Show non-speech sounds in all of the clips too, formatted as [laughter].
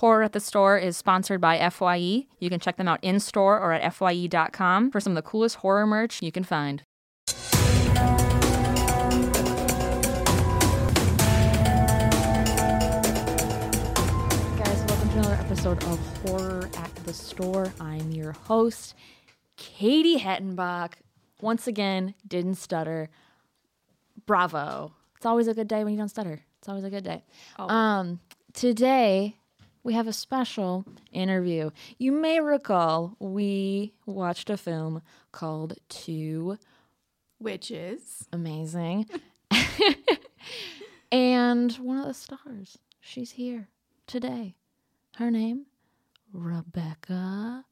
Horror at the Store is sponsored by FYE. You can check them out in store or at FYE.com for some of the coolest horror merch you can find. Guys, welcome to another episode of Horror at the Store. I'm your host, Katie Hettenbach. Once again, didn't stutter. Bravo. It's always a good day when you don't stutter. It's always a good day. Um, today we have a special interview. You may recall we watched a film called Two Witches. Amazing. [laughs] and one of the stars, she's here today. Her name, Rebekah.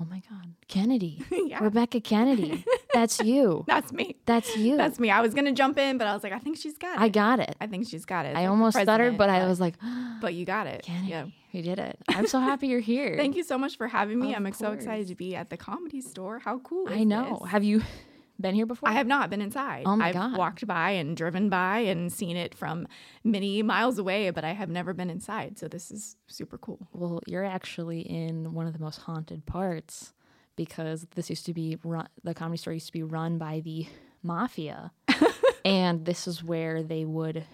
Oh my God, Kennedy. [laughs] Yeah. Rebekah Kennedy. [laughs] That's you. [laughs] that's me. That's you. That's me. I was gonna jump in, but I was like, I think she's got it. I got it. I think she's got it. I like almost stuttered, but I was like, [gasps] But you got it. Kennedy, Yeah. you did it. I'm so happy you're here. [laughs] Thank you so much for having me. Of I'm so excited to be at the comedy store. How cool is I know. this? Have you [laughs] been here before? I have not been inside. Oh my I've God. walked by and driven by and seen it from many miles away, but I have never been inside. So this is super cool. Well, you're actually in one of the most haunted parts because this used to be run, the comedy store used to be run by the mafia. [laughs] and this is where they would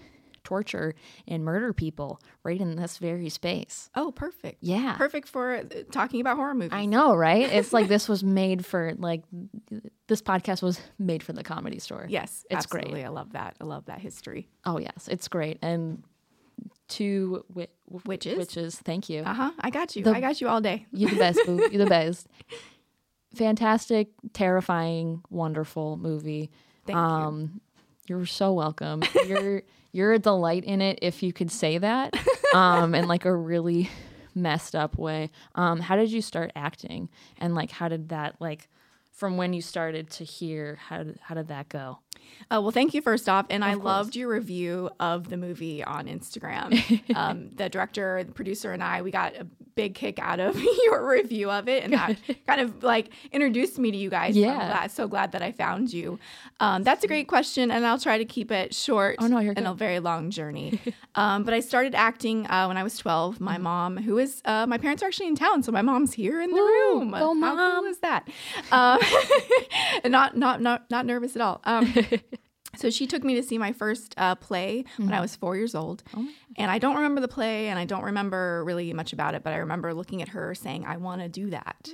torture and murder people right in this very space. Oh, perfect. Yeah. Perfect for uh, talking about horror movies. I know, right? It's like this was made for like this podcast was made for the comedy store. [laughs] Yes, It's great. I love that. I love that history. Oh yes, it's great. And two wi- Witches? witches, thank you. Uh huh. I got you. The- I got you all day. You're the best, boo. You're the [laughs] best. Fantastic, terrifying, wonderful movie. Thank you. um, you. are so welcome. [laughs] You're you're a delight in it, if you could say that, um, in like a really messed up way. Um, how did you start acting, and like how did that like from when you started to here? How did how did that go? Uh, well, thank you first off, and I course. loved your review of the movie on Instagram. [laughs] um, the director, the producer, and I we got a big kick out of [laughs] your review of it, and that [laughs] kind of like introduced me to you guys. So I'm Yeah. glad, so glad that I found you. Um, that's a great question, and I'll try to keep it short. Oh, no, you're and a very long journey. [laughs] um, but I started acting uh, when I was 12. Mm-hmm. My mom, who is uh, my parents are actually in town, so my mom's here in the Woo, room. How Mom. cool is that? Um, and not not not not nervous at all. Um, so she took me to see my first uh, play when I was four years old. and I don't remember the play and I don't remember really much about it, but I remember looking at her saying, I want to do that.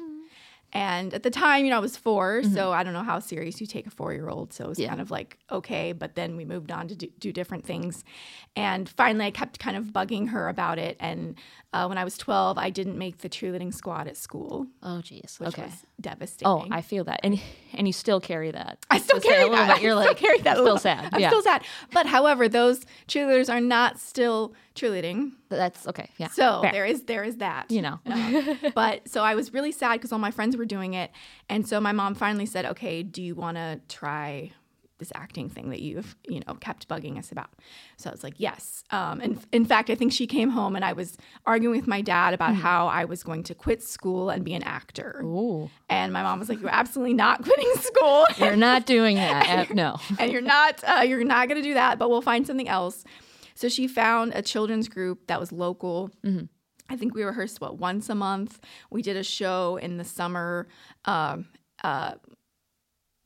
And at the time, you know, I was 4 so I don't know how serious you take a four year old. So it was Yeah. kind of like, okay. But then we moved on to do, do different things. And finally, I kept kind of bugging her about it. And uh, when I was 12, I didn't make the cheerleading squad at school, Oh, geez. which Okay. was devastating. Oh, I feel that, and and you still carry that. I still Just a carry little that. bit. You're I like still carry that. a Still sad. I'm yeah, still sad. But however, those cheerleaders are not still cheerleading. That's okay. Yeah. So Fair. there is there is that. you know. Um, [laughs] but so I was really sad because all my friends were doing it, and so my mom finally said, "Okay, do you want to try this acting thing that you've you know kept bugging us about?" So I was like, "Yes." Um, and in fact, I think she came home and I was arguing with my dad about how I was going to quit school and be an actor, Ooh, and my mom was like, "You're absolutely not [laughs] quitting school." you're not doing [laughs] that. Uh, no. and you're not uh, you're not going to do that but we'll find something else so she found a children's group that was local i think we rehearsed what once a month we did a show in the summer um, uh,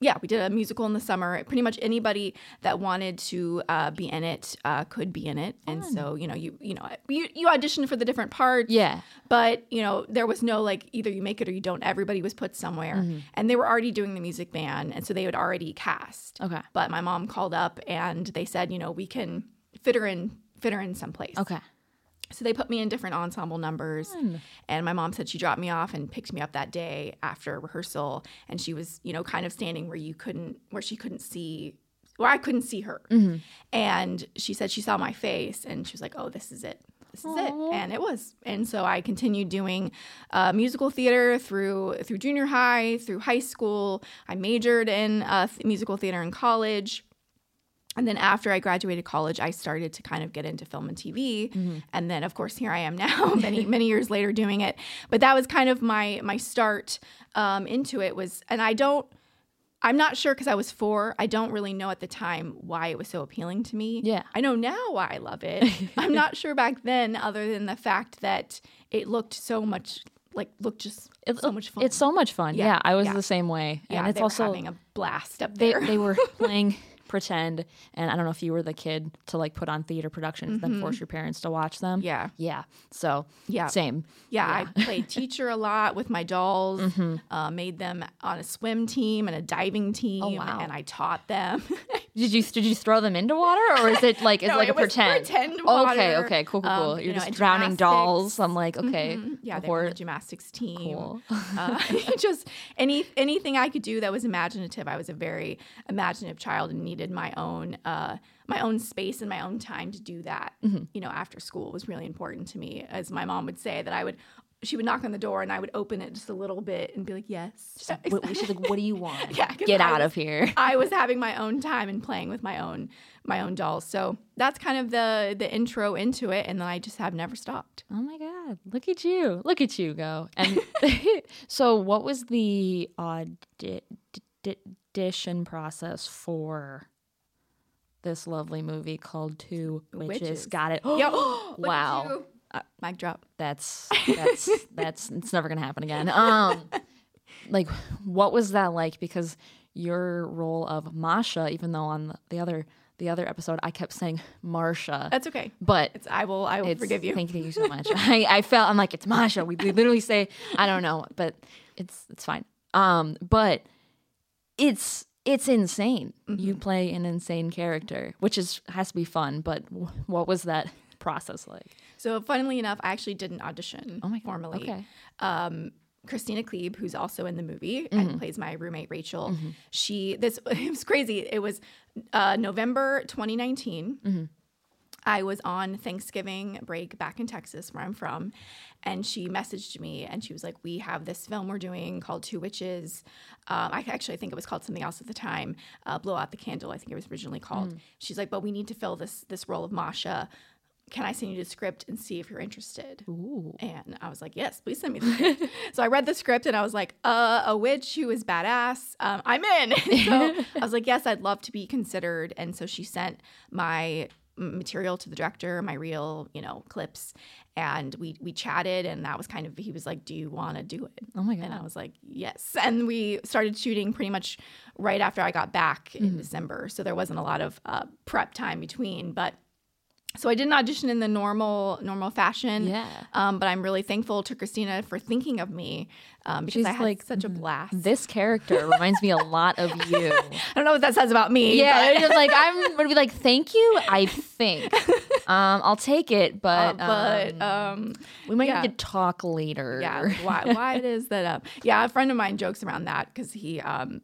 yeah, we did a musical in the summer. Pretty much anybody that wanted to uh, be in it uh, could be in it, and so you know, you you know, you, you auditioned for the different parts. Yeah. But, you know, there was no like either you make it or you don't. Everybody was put somewhere. And they were already doing the music band. And so they had already cast. Okay. But my mom called up and they said, you know, we can fit her in, fit her in someplace. Okay. So they put me in different ensemble numbers. And my mom said she dropped me off and picked me up that day after rehearsal. And she was, you know, kind of standing where you couldn't, where she couldn't see, where I couldn't see her. And she said she saw my face and she was like, oh, this is it. This is it. And it was. And so I continued doing uh, musical theater through through junior high, through high school. I majored in uh, musical theater in college. And then after I graduated college, I started to kind of get into film and TV. And then of course here I am now, [laughs] many, many years later doing it. But that was kind of my my start um, into it was and I don't I'm not sure because I was four. I don't really know at the time why it was so appealing to me. Yeah. I know now why I love it. [laughs] I'm not sure back then, other than the fact that it looked so much like looked just It's so much fun. It's so much fun. Yeah, Yeah, I was yeah. the same way. yeah, and it's they also were having a blast up they there. they were [laughs] playing pretend and I don't know if you were the kid to like put on theater productions then force your parents to watch them. Mm-hmm. yeah, Yeah. So yeah. same. Yeah, I played [laughs] teacher a lot with my dolls. Mm-hmm. Uh, made them on a swim team and a diving team, Oh, wow. and I taught them. [laughs] Did you did you throw them into water or is it like is [laughs] No, like it a was pretend? pretend Oh, okay, okay, cool, cool, Um, cool. you You're know, just drowning dolls. I'm like, okay. Mhm. Yeah, they were the gymnastics team. Cool. Uh, [laughs] [laughs] just any anything I could do that was imaginative. I was a very imaginative child and needed my own uh, my own space and my own time to do that. Mm-hmm. You know, after school was really important to me. As my mom would say, that I would. She would knock on the door and I would open it just a little bit and be like, "Yes." What, she's like, what do you want? [laughs] Yeah, Get I out was- of here. [laughs] I was having my own time and playing with my own my own dolls. So that's kind of the the intro into it, and then I just have never stopped. Oh my god! Look at you! Look at you go! And [laughs] so, what was the audition process for this lovely movie called Two Witches? Witches. Got it! [gasps] Yo, [gasps] at wow! You. Mic drop. That's [laughs] that's that's it's never gonna happen again. Um, like, what was that like? Because your role of Masha, even though on the, the other the other episode I kept saying Marsha, That's okay. but It's I will I will forgive you. Thank you so much. [laughs] I, I felt I'm like it's Masha. We, we literally say I don't know, but it's it's fine. Um, but it's it's insane. You Mm-hmm. play an insane character, which is has to be fun. But w- what was that process like? So funnily enough, I actually did an audition Oh my god. formally. Okay. Um, Kristina Klebe, who's also in the movie Mm-hmm. and plays my roommate Rachel, she this [laughs] it was crazy. It was uh, November 2019. Mm-hmm. I was on Thanksgiving break back in Texas, where I'm from, and she messaged me and she was like, "We have this film we're doing called Two Witches. Um, I actually think it was called something else at the time, uh, Blow Out the Candle. I think it was originally called. Mm. She's like, but we need to fill this this role of Masha. Can I send you the script and see if you're interested?" Ooh. And I was like, yes, please send me the script. [laughs] so I read the script and I was like, uh, a witch who is badass. Um, I'm in. [laughs] so I was like, yes, I'd love to be considered. And so she sent my material to the director, my real, you know, clips. And we we chatted and that was kind of he was like, Do you wanna do it? Oh my god. And I was like, Yes. And we started shooting pretty much right after I got back Mm-hmm. in December. So there wasn't a lot of uh, prep time between, but so I didn't audition in the normal normal fashion. Yeah. Um, but I'm really thankful to Kristina for thinking of me um, because She's I had like, such a blast. This character reminds me a lot of you. [laughs] I don't know what that says about me. Yeah, but- it's like I'm [laughs] gonna be like, thank you. I think um, I'll take it, [laughs] but but um, um, we might yeah. need to talk later. yeah, why why it is that um, yeah, a friend of mine jokes around that because he um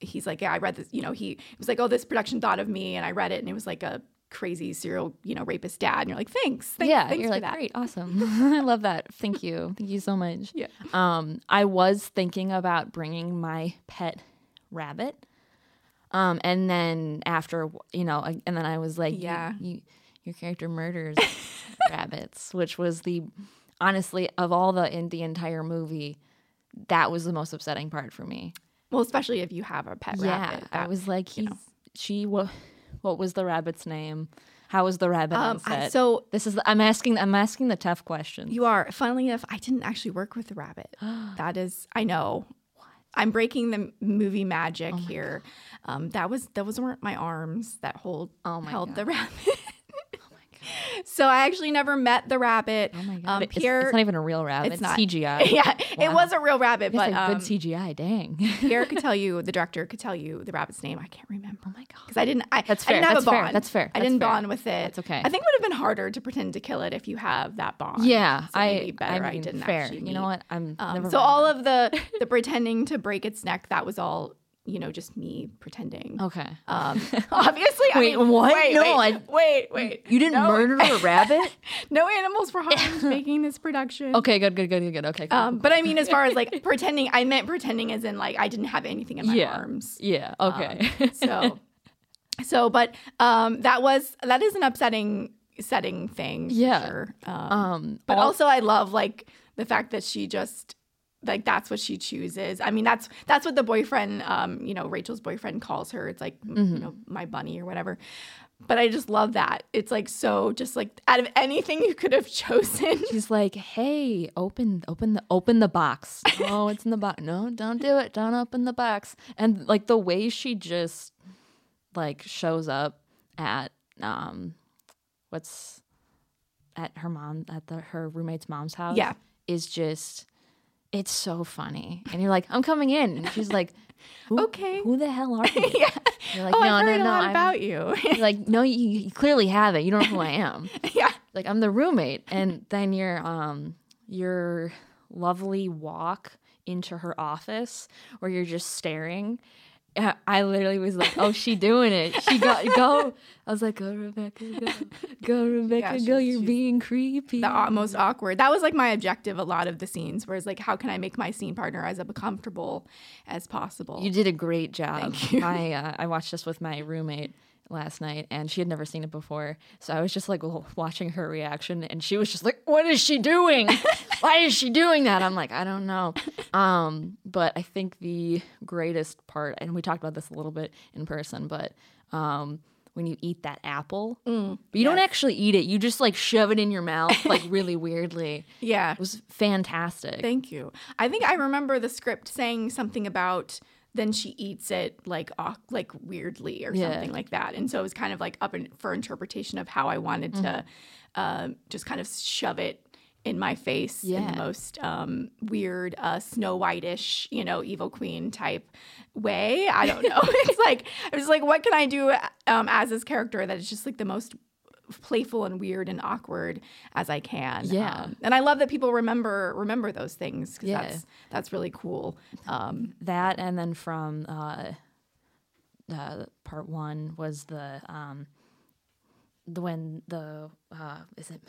he's like, yeah, I read this, you know, he was like, oh, this production thought of me, and I read it, and it was like a crazy serial, you know, rapist dad, and you're like, thanks, thanks yeah, thanks you're for like that. great, awesome. [laughs] I love that. Thank you, thank you so much. Yeah. Um, I was thinking about bringing my pet rabbit, um, and then after you know, and then I was like, Yeah. you, your character murders [laughs] rabbits, which was the honestly of all the in the entire movie, that was the most upsetting part for me. Well, especially if you have a pet Yeah, rabbit. I that- was like, he's know. she. What, what was the rabbit's name? How was the rabbit um, I- so this is the, I'm asking. I'm asking the tough questions. You are. Funnily enough, I didn't actually work with the rabbit. [gasps] that is, I know. What? I'm breaking the movie magic Oh here. Um, that was those weren't my arms that hold Oh held God. the rabbit. So I actually never met the rabbit. Oh my god! Um, It's- Pierre, it's, not even a real rabbit. it's It's, not. CGI. [laughs] yeah, it was a real rabbit, It's but like um, good CGI. Dang. Pierre could tell [laughs] you, the director could tell you the rabbit's name. I can't remember oh my god. because I didn't. I, That's I didn't have That's a fair. bond. That's fair. I didn't fair. bond with it. That's okay. I think it would have been harder to pretend to kill it if you have that bond. Yeah, So I. maybe better I I mean, didn't fair. actually You know what? I'm Um, never. so all of the [laughs] the pretending to break its neck that was all you know just me pretending. Okay. Um, [laughs] [laughs] obviously, I Wait, mean, what? Wait, No, wait, I- wait, wait. you didn't No- murder a rabbit? [laughs] no animals were harmed making this production. Okay. Good. Good. Good. Good. Good. Okay. Cool, Um, but I mean, as far as like pretending, I meant pretending as in like I didn't have anything in my Yeah. arms. Yeah. Okay. So, so, but um, that was that is an upsetting setting thing. for Yeah. Sure. Um, um. but also, I love like the fact that she just like that's what she chooses. I mean, that's that's what the boyfriend, um, you know, Rachel's boyfriend calls her. It's like Mm-hmm. you know, my bunny or whatever. But I just love that. It's like so just like out of anything you could have [laughs] chosen. She's like, "Hey, open, open the, open the box. [laughs] Oh, it's in the box. No, don't do it. Don't open the box." And like the way she just like shows up at um, what's at her mom at the her roommate's mom's house. Yeah. is just it's so funny. And you're like, "I'm coming in," and she's like, who, Okay. who the hell are [laughs] you?" yeah. You're like, oh, "No, I've heard no, a lot I'm- about you. [laughs] You're like, no, you, you clearly haven't. You don't know who I am. [laughs] yeah. like I'm the roommate, and then your um your lovely walk into her office where you're just staring. I- I literally was like, "Oh, she doing it? She got go." I was like, "Go, Rebekah, go, go, [laughs] Rebekah, she's- go. You're being creepy." the au- most awkward. That was like my objective a lot of the scenes, whereas like how can I make my scene partner as comfortable as possible? You did a great job. Thank you. I uh, I watched this with my roommate last night, and she had never seen it before. So I was just like watching her reaction, and she was just like, "What is she doing? [laughs] Why is she doing that?" I'm like, "I don't know." Um, but I think the greatest part, and we talked about this a little bit in person, but um, when you eat that apple, Mm, but you don't actually eat it, you just like shove it in your mouth, like [laughs] really weirdly. yeah. It was fantastic. Thank you. I think I remember the script saying something about then she eats it like like weirdly or Yeah. something like that, and so it was kind of like up in, for interpretation of how I wanted to Mm-hmm. um, just kind of shove it in my face in the most um, weird uh, Snow White-ish, you know, evil queen type way. I don't know. [laughs] it's like I was like, what can I do um, as this character that is just like the most playful and weird and awkward as I can. Yeah. Um, and I love that people remember remember those things because Yeah. that's that's really cool. Um, that and then from uh uh part one was the um the when the uh is it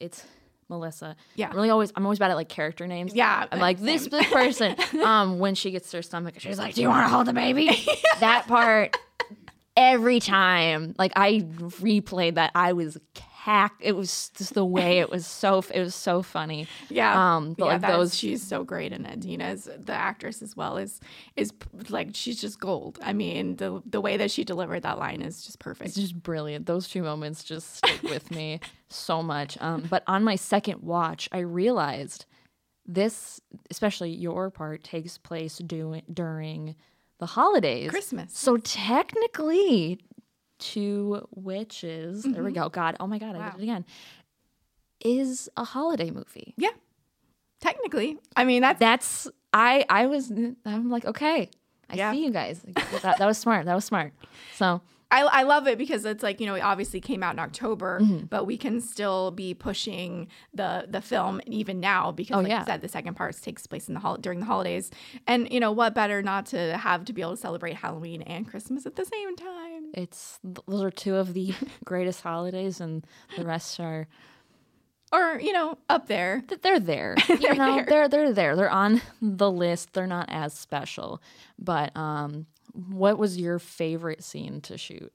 it's melissa Yeah. I'm really always i'm always bad at like character names Yeah, i'm like this this person [laughs] um when she gets to her stomach she's like do you want to hold the baby [laughs] that part every time like i replayed that i was cack it was just the way it was so it was so funny yeah, um but yeah, like those she's so great in it. Dina's the actress as well is is like she's just gold. I mean, the the way that she delivered that line is just perfect. It's just brilliant. Those two moments just stick with me [laughs] so much. Um, but on my second watch, I realized this, especially your part, takes place doing during the holidays, Christmas. So technically, Two Witches. There we mm-hmm. go. God, oh my God, I Wow. did it again. Is a holiday movie. Yeah, technically. I mean, that's That's I. I was. I'm like, okay, I Yeah. see you guys. That, that was smart. That was smart. So I, I love it because it's like you know it obviously came out in October, Mm-hmm. but we can still be pushing the the film even now because Oh, like yeah. I said the second part takes place in the hol- during the holidays, and you know what better not to have to be able to celebrate Halloween and Christmas at the same time. it's those are two of the [laughs] greatest holidays, and the rest are Or you know up there. th- they're there. [laughs] You They're know, there. they're they're there. They're on the list. They're not as special. But um, what was your favorite scene to shoot?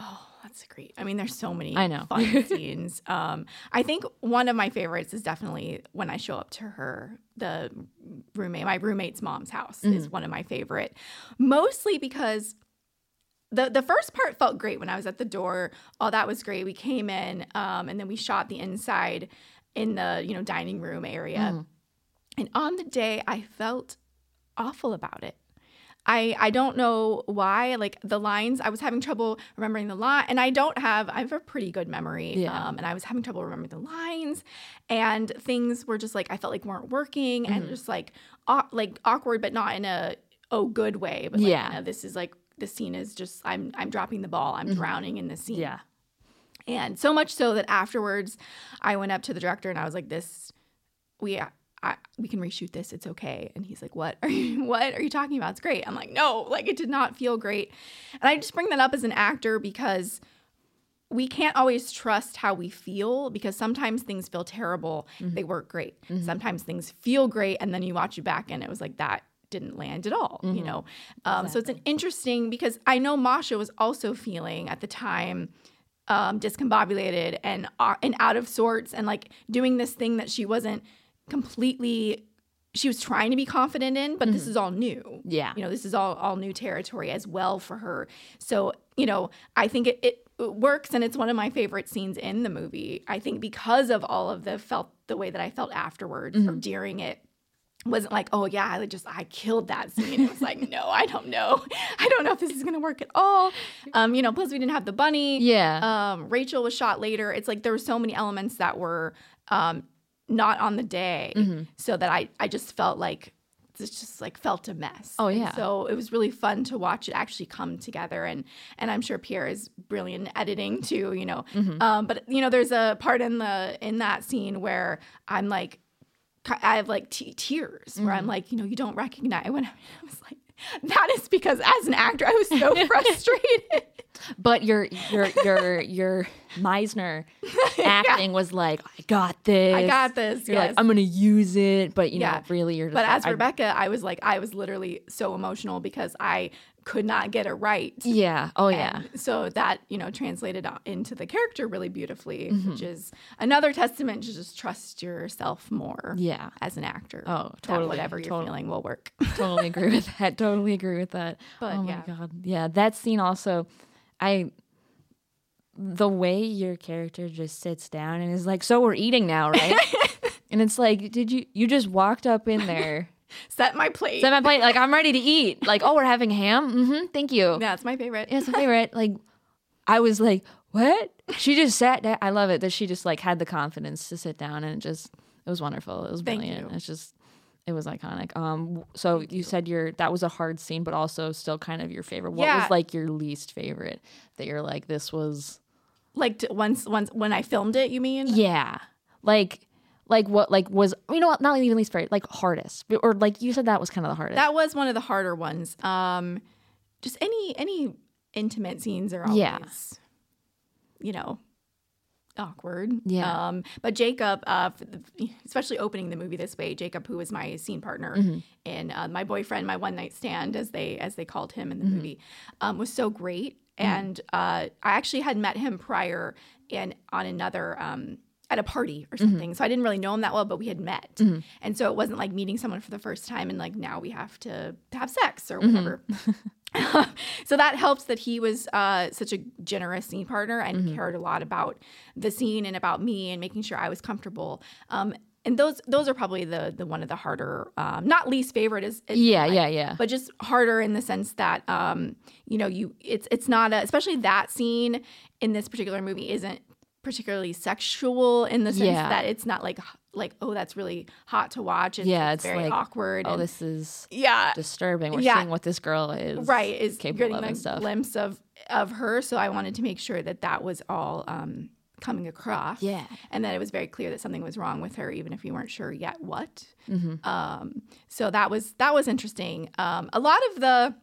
Oh, that's great. I mean, there's so many I know. fun [laughs] scenes. Um, I think one of my favorites is definitely when I show up to her, the roommate, my roommate's mom's house is one of my favorite, mostly because the the first part felt great when I was at the door. All that was great. We came in, um, and then we shot the inside in the you know dining room area. And on the day, I felt awful about it. I I don't know why. Like the lines, I was having trouble remembering the line, and I don't have. I have a pretty good memory, Yeah. um, and I was having trouble remembering the lines, and things were just like I felt like weren't working, and just like aw- like awkward, but not in a oh good way. But like, Yeah. you know, this is like the scene is just I'm I'm dropping the ball. I'm drowning in the scene. Yeah. And so much so that afterwards, I went up to the director and I was like, "This, we, I, we can reshoot this. It's okay." And he's like, "What [laughs] are you? What are you talking about? It's great." I'm like, "No, like it did not feel great." And I just bring that up as an actor because we can't always trust how we feel because sometimes things feel terrible. They work great. Sometimes things feel great, and then you watch it back and it was like that didn't land at all. You know, um, so it's an interesting because I know Masha was also feeling at the time um, discombobulated and uh, and out of sorts and like doing this thing that she wasn't completely she was trying to be confident in, but this is all new. Yeah. You know, this is all all new territory as well for her. So, you know, I think it, it it works and it's one of my favorite scenes in the movie. I think because of all of the felt the way that I felt afterwards or during it wasn't like, oh yeah, I just I killed that scene. It was like, [laughs] no, I don't know. I don't know if this is gonna work at all. Um, you know, plus we didn't have the bunny. Yeah. Um, Rachel was shot later. It's like there were so many elements that were um not on the day. Mm-hmm. So that I I just felt like it just like felt a mess. Oh, And yeah. so it was really fun to watch it actually come together and and I'm sure Pierre is brilliant in editing too, you know. Mm-hmm. Um, but you know, there's a part in the in that scene where I'm like I have like t- tears where Mm-hmm. I'm like, you know, you don't recognize [laughs] when I was like [laughs] that is because as an actor I was so [laughs] frustrated. But your your your your Meisner [laughs] acting was like, I got this. I got this. You're yes. like, I'm gonna use it, but you Yeah. know, really, you're just. but like, as I- Rebekah, I was like, I was literally so emotional because I could not get it right. yeah. Oh yeah. And so that, you know, translated into the character really beautifully, Mm-hmm. which is another testament to just trust yourself more Yeah. as an actor. Oh, totally, whatever you're totally. feeling will work. [laughs] totally agree with that. [laughs] Totally agree with that. But, oh my god. Yeah, that scene also I the way your character just sits down and is like, "So we're eating now, right?" [laughs] and it's like, "Did you you just walked up in there, Set my plate. set my plate like I'm ready to eat. Like, "Oh, we're having ham?" Mm-hmm. Thank you. yeah, it's my favorite. Yeah, it's my favorite. [laughs] Like I was like, "What?" She just sat down. I love it that she just like had the confidence to sit down and it just it was wonderful. It was brilliant. It's just it was iconic. Um so you said your that was a hard scene but also still kind of your favorite. What Yeah. was like your least favorite that you're like this was Like once once when I filmed it, you mean? yeah. Like like what like was you know what not even least favorite like hardest or like you said that was kind of the hardest. That was one of the harder ones. Um just any any intimate scenes are always Yeah. you know awkward. Yeah. Um but Jacob uh especially opening the movie this way, Jacob who was my scene partner Mm-hmm. and uh, my boyfriend, my one night stand as they as they called him in Mm-hmm. the movie, um was so great and uh I actually had met him prior and on another um at a party or Mm-hmm. something. So I didn't really know him that well, but we had met. And so it wasn't like meeting someone for the first time and like now we have to have sex or Mm-hmm. whatever. [laughs] so that helps that he was uh, such a generous scene partner and Mm-hmm. cared a lot about the scene and about me and making sure I was comfortable. Um, and those those are probably the the one of the harder, um, not least favorite is, is yeah, mine, yeah, yeah. but just harder in the sense that um, you know you it's it's not a especially that scene in this particular movie isn't particularly sexual in the sense Yeah. that it's not like like oh that's really hot to watch. It's, Yeah, it's it's very like, awkward. oh, and- this is yeah, disturbing. We're Yeah. seeing what this girl is right is capable getting of a and glimpse of of her. So I wanted to make sure that that was all um, coming across. Yeah. and that it was very clear that something was wrong with her, even if you weren't sure yet what. Mm-hmm. Um, so that was that was interesting. Um, a lot of the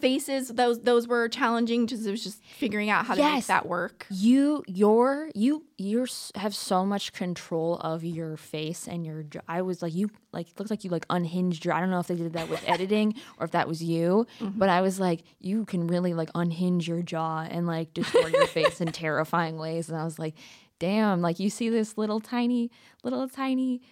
faces those those were challenging because it was just figuring out how to make that work. you your you you have so much control of your face and your. I was like you like it looks like you like unhinged your I don't know if they did that with [laughs] editing or if that was you mm-hmm. but I was like you can really like unhinge your jaw and like distort your face in [laughs] terrifying ways and I was like damn like you see this little tiny little tiny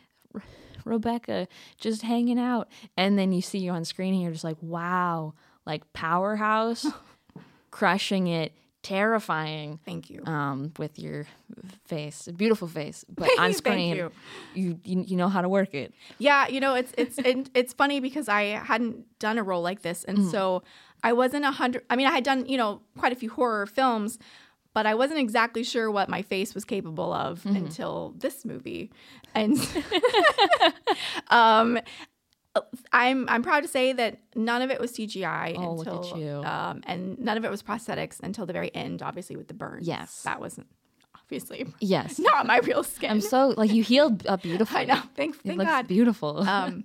Rebekah just hanging out and then you see you on screen and you're just like wow like powerhouse [laughs] crushing it terrifying Thank you. um, with your face, a beautiful face, [laughs] but on screen, you. you. You, you know how to work it. Yeah, you know, it's it's and [laughs] it's funny because I hadn't done a role like this, and Mm. so I wasn't a hundred. I mean, I had done you know quite a few horror films, but I wasn't exactly sure what my face was capable of Mm-hmm. until this movie, and um. I'm I'm proud to say that none of it was CGI Oh, look at until you. um and none of it was prosthetics until the very end, obviously with the burns. Yes. that wasn't obviously Yes, [laughs] not my real skin. I'm so like you healed up beautifully. [laughs] I know. Thank, It looks God. beautiful. [laughs] um,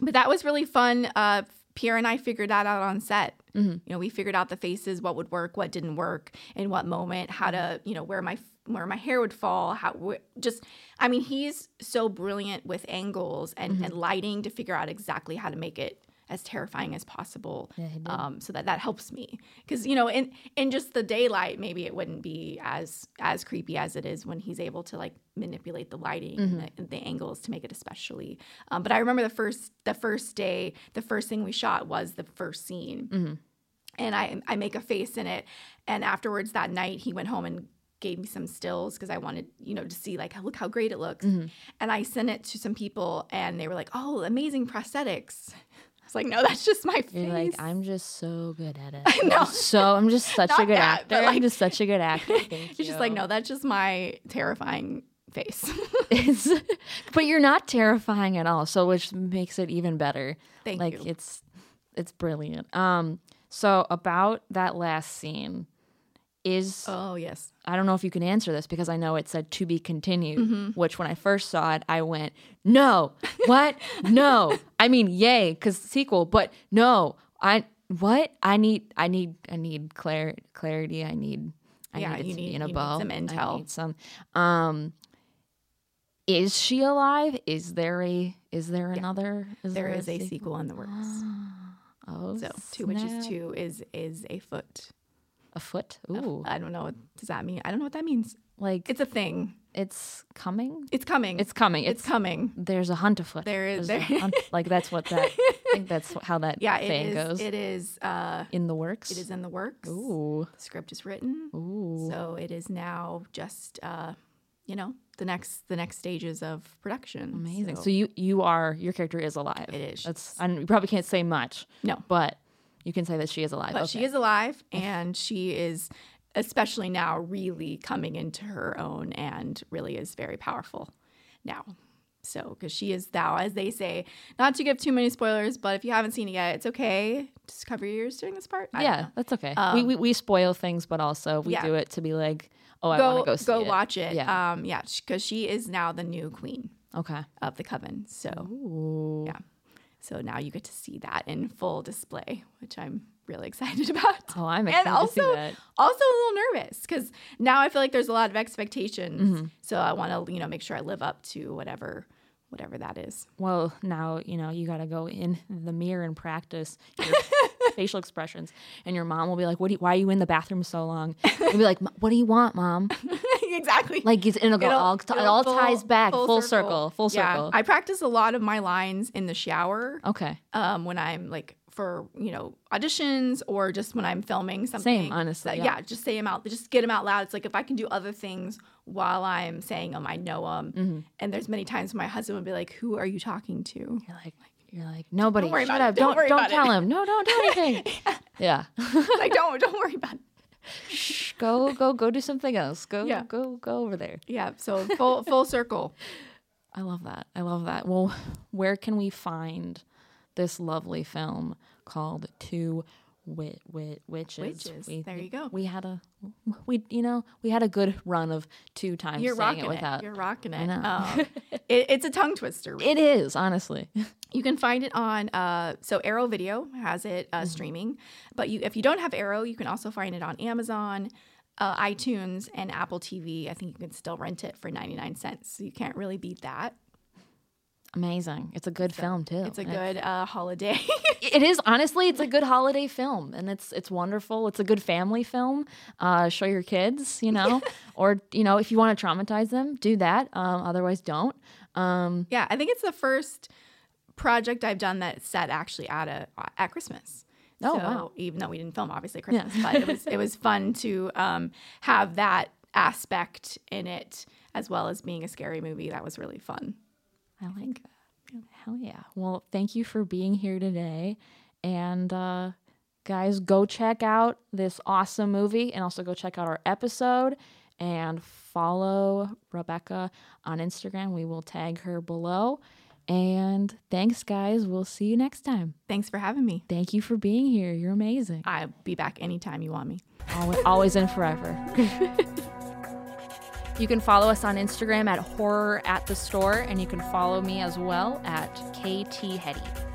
but that was really fun. Uh, Pierre and I figured that out on set. Mm-hmm. You know, we figured out the faces, what would work, what didn't work, in what moment, how to, you know, where my where my hair would fall, how just. I mean, he's so brilliant with angles and, Mm-hmm. and lighting to figure out exactly how to make it as terrifying as possible. Yeah, um, so that that helps me because you know in in just the daylight maybe it wouldn't be as as creepy as it is when he's able to like manipulate the lighting Mm-hmm. and, the, and the angles to make it especially. Um, but I remember the first the first day the first thing we shot was the first scene Mm-hmm. and I I make a face in it. And afterwards that night, he went home and gave me some stills because I wanted you know to see like look how great it looks. Mm-hmm. And I sent it to some people, and they were like, "Oh, amazing prosthetics." [laughs] I was like, "No, that's just my face." You're like, I'm just so good at it. [laughs] I know. I'm so I'm just [laughs] such a good that, actor. but, I'm like- just such a good actor. Thank It's just like, no, that's just my terrifying face. It's, but you're not terrifying at all, so which makes it even better. Thank like you. it's it's brilliant. Um, so about that last scene is oh yes, I don't know if you can answer this because I know it said to be continued, Mm-hmm. which when I first saw it, I went, no, [laughs] what? no. I mean, yay, because sequel, but no, I, what? I need, I need, I need clar- clarity. I need, I Yeah, need you to be need- in a bow. some I intel. need some, um, is she alive? Is there a, is there another? Is there there is a sequel in the works. [gasps] Oh, So two witches snap. two is is a foot. A foot? Ooh, I don't know what does that mean. I don't know what that means. like It's a thing. it's coming. It's coming. It's coming. it's coming. there's a hunt afoot. There is- There's a there- hunt- [laughs] like that's what that. I think that's how that [laughs] Yeah, it saying is. goes. It is. Uh, in the works. it is in the works. Ooh, The script is written. ooh, So it is now just, uh, you know, the next the next stages of production. amazing. So, So, you you are your character is alive. It is. That's and you probably can't say much, no, but you can say that she is alive. but okay. she is alive, [laughs] and she is, especially now, really coming into her own, and really is very powerful now. So, because she is thou, as they say, not to give too many spoilers, but if you haven't seen it yet, it's okay. Just cover your ears during this part. I Yeah, that's okay. we, we we spoil things, but also we yeah. do it to be like, oh, I Go want to go see go it. watch it. Yeah. Um, yeah, because she is now the new queen Okay. of the coven. So Ooh. Yeah. So now you get to see that in full display, which I'm really [laughs] excited about. Oh, I'm and excited to also, see that. also a little nervous because now I feel like there's a lot of expectations. Mm-hmm. So I want to, you know, make sure I live up to whatever, whatever that is. Well, now you know you got to go in the mirror and practice your [laughs] facial expressions, and your mom will be like, "What? Do you, why are you in the bathroom so long?" You'll be like, "What do you want, mom?" [laughs] [laughs] exactly. Like it's, it'll go It'll- all, it it'll all full- ties back, full, circle. full circle. Yeah. circle. I practice a lot of my lines in the shower okay, um, when I'm like for you know auditions or just when I'm filming something. Same, honestly, So, yeah. yeah. just say them out. Just get them out loud. It's like if I can do other things while I'm saying them, I know them. Mm-hmm. And there's many times my husband would be like, "Who are you talking to?" you're like, you're like, nobody. Don't worry shut about it. Don't Don't worry don't tell it." him. No, don't do [laughs] anything. yeah. like, don't don't worry about it. Shh, go go go do something else. Go Yeah. go go over there. Yeah. So full full circle. [laughs] I love that. I love that. Well, where can we find this lovely film called Two Wit Wit Witches? Witches. We, There you go. We had a we you know we had a good run of two times You're saying rocking it it. without. You're rocking it. know. Um, [laughs] it. It's a tongue twister. It is honestly. [laughs] You can find it on uh, so Arrow Video has it uh, streaming, but you if you don't have Arrow, you can also find it on Amazon, uh, iTunes, and Apple TV. I think you can still rent it for ninety nine cents. So you can't really beat that. Amazing. It's a good film too. It's a good uh, holiday. [laughs] it is honestly it's a good holiday film and it's it's wonderful it's a good family film uh show your kids you know [laughs] [laughs] or you know if you want to traumatize them do that um otherwise don't um yeah, I think it's the first project I've done that's set actually at a at Christmas. Oh, so, wow. Even though we didn't film obviously Christmas, but it was it was fun to um, have that aspect in it as well as being a scary movie. That was really fun. I like that hell yeah well thank you for being here today and uh guys go check out this awesome movie and also go check out our episode and follow rebekah on instagram we will tag her below and thanks guys we'll see you next time Thanks for having me. Thank you for being here. You're amazing. I'll be back anytime you want me. Always, always and forever. [laughs] you can follow us on Instagram at horror at the store, and you can follow me as well at KT Hetty.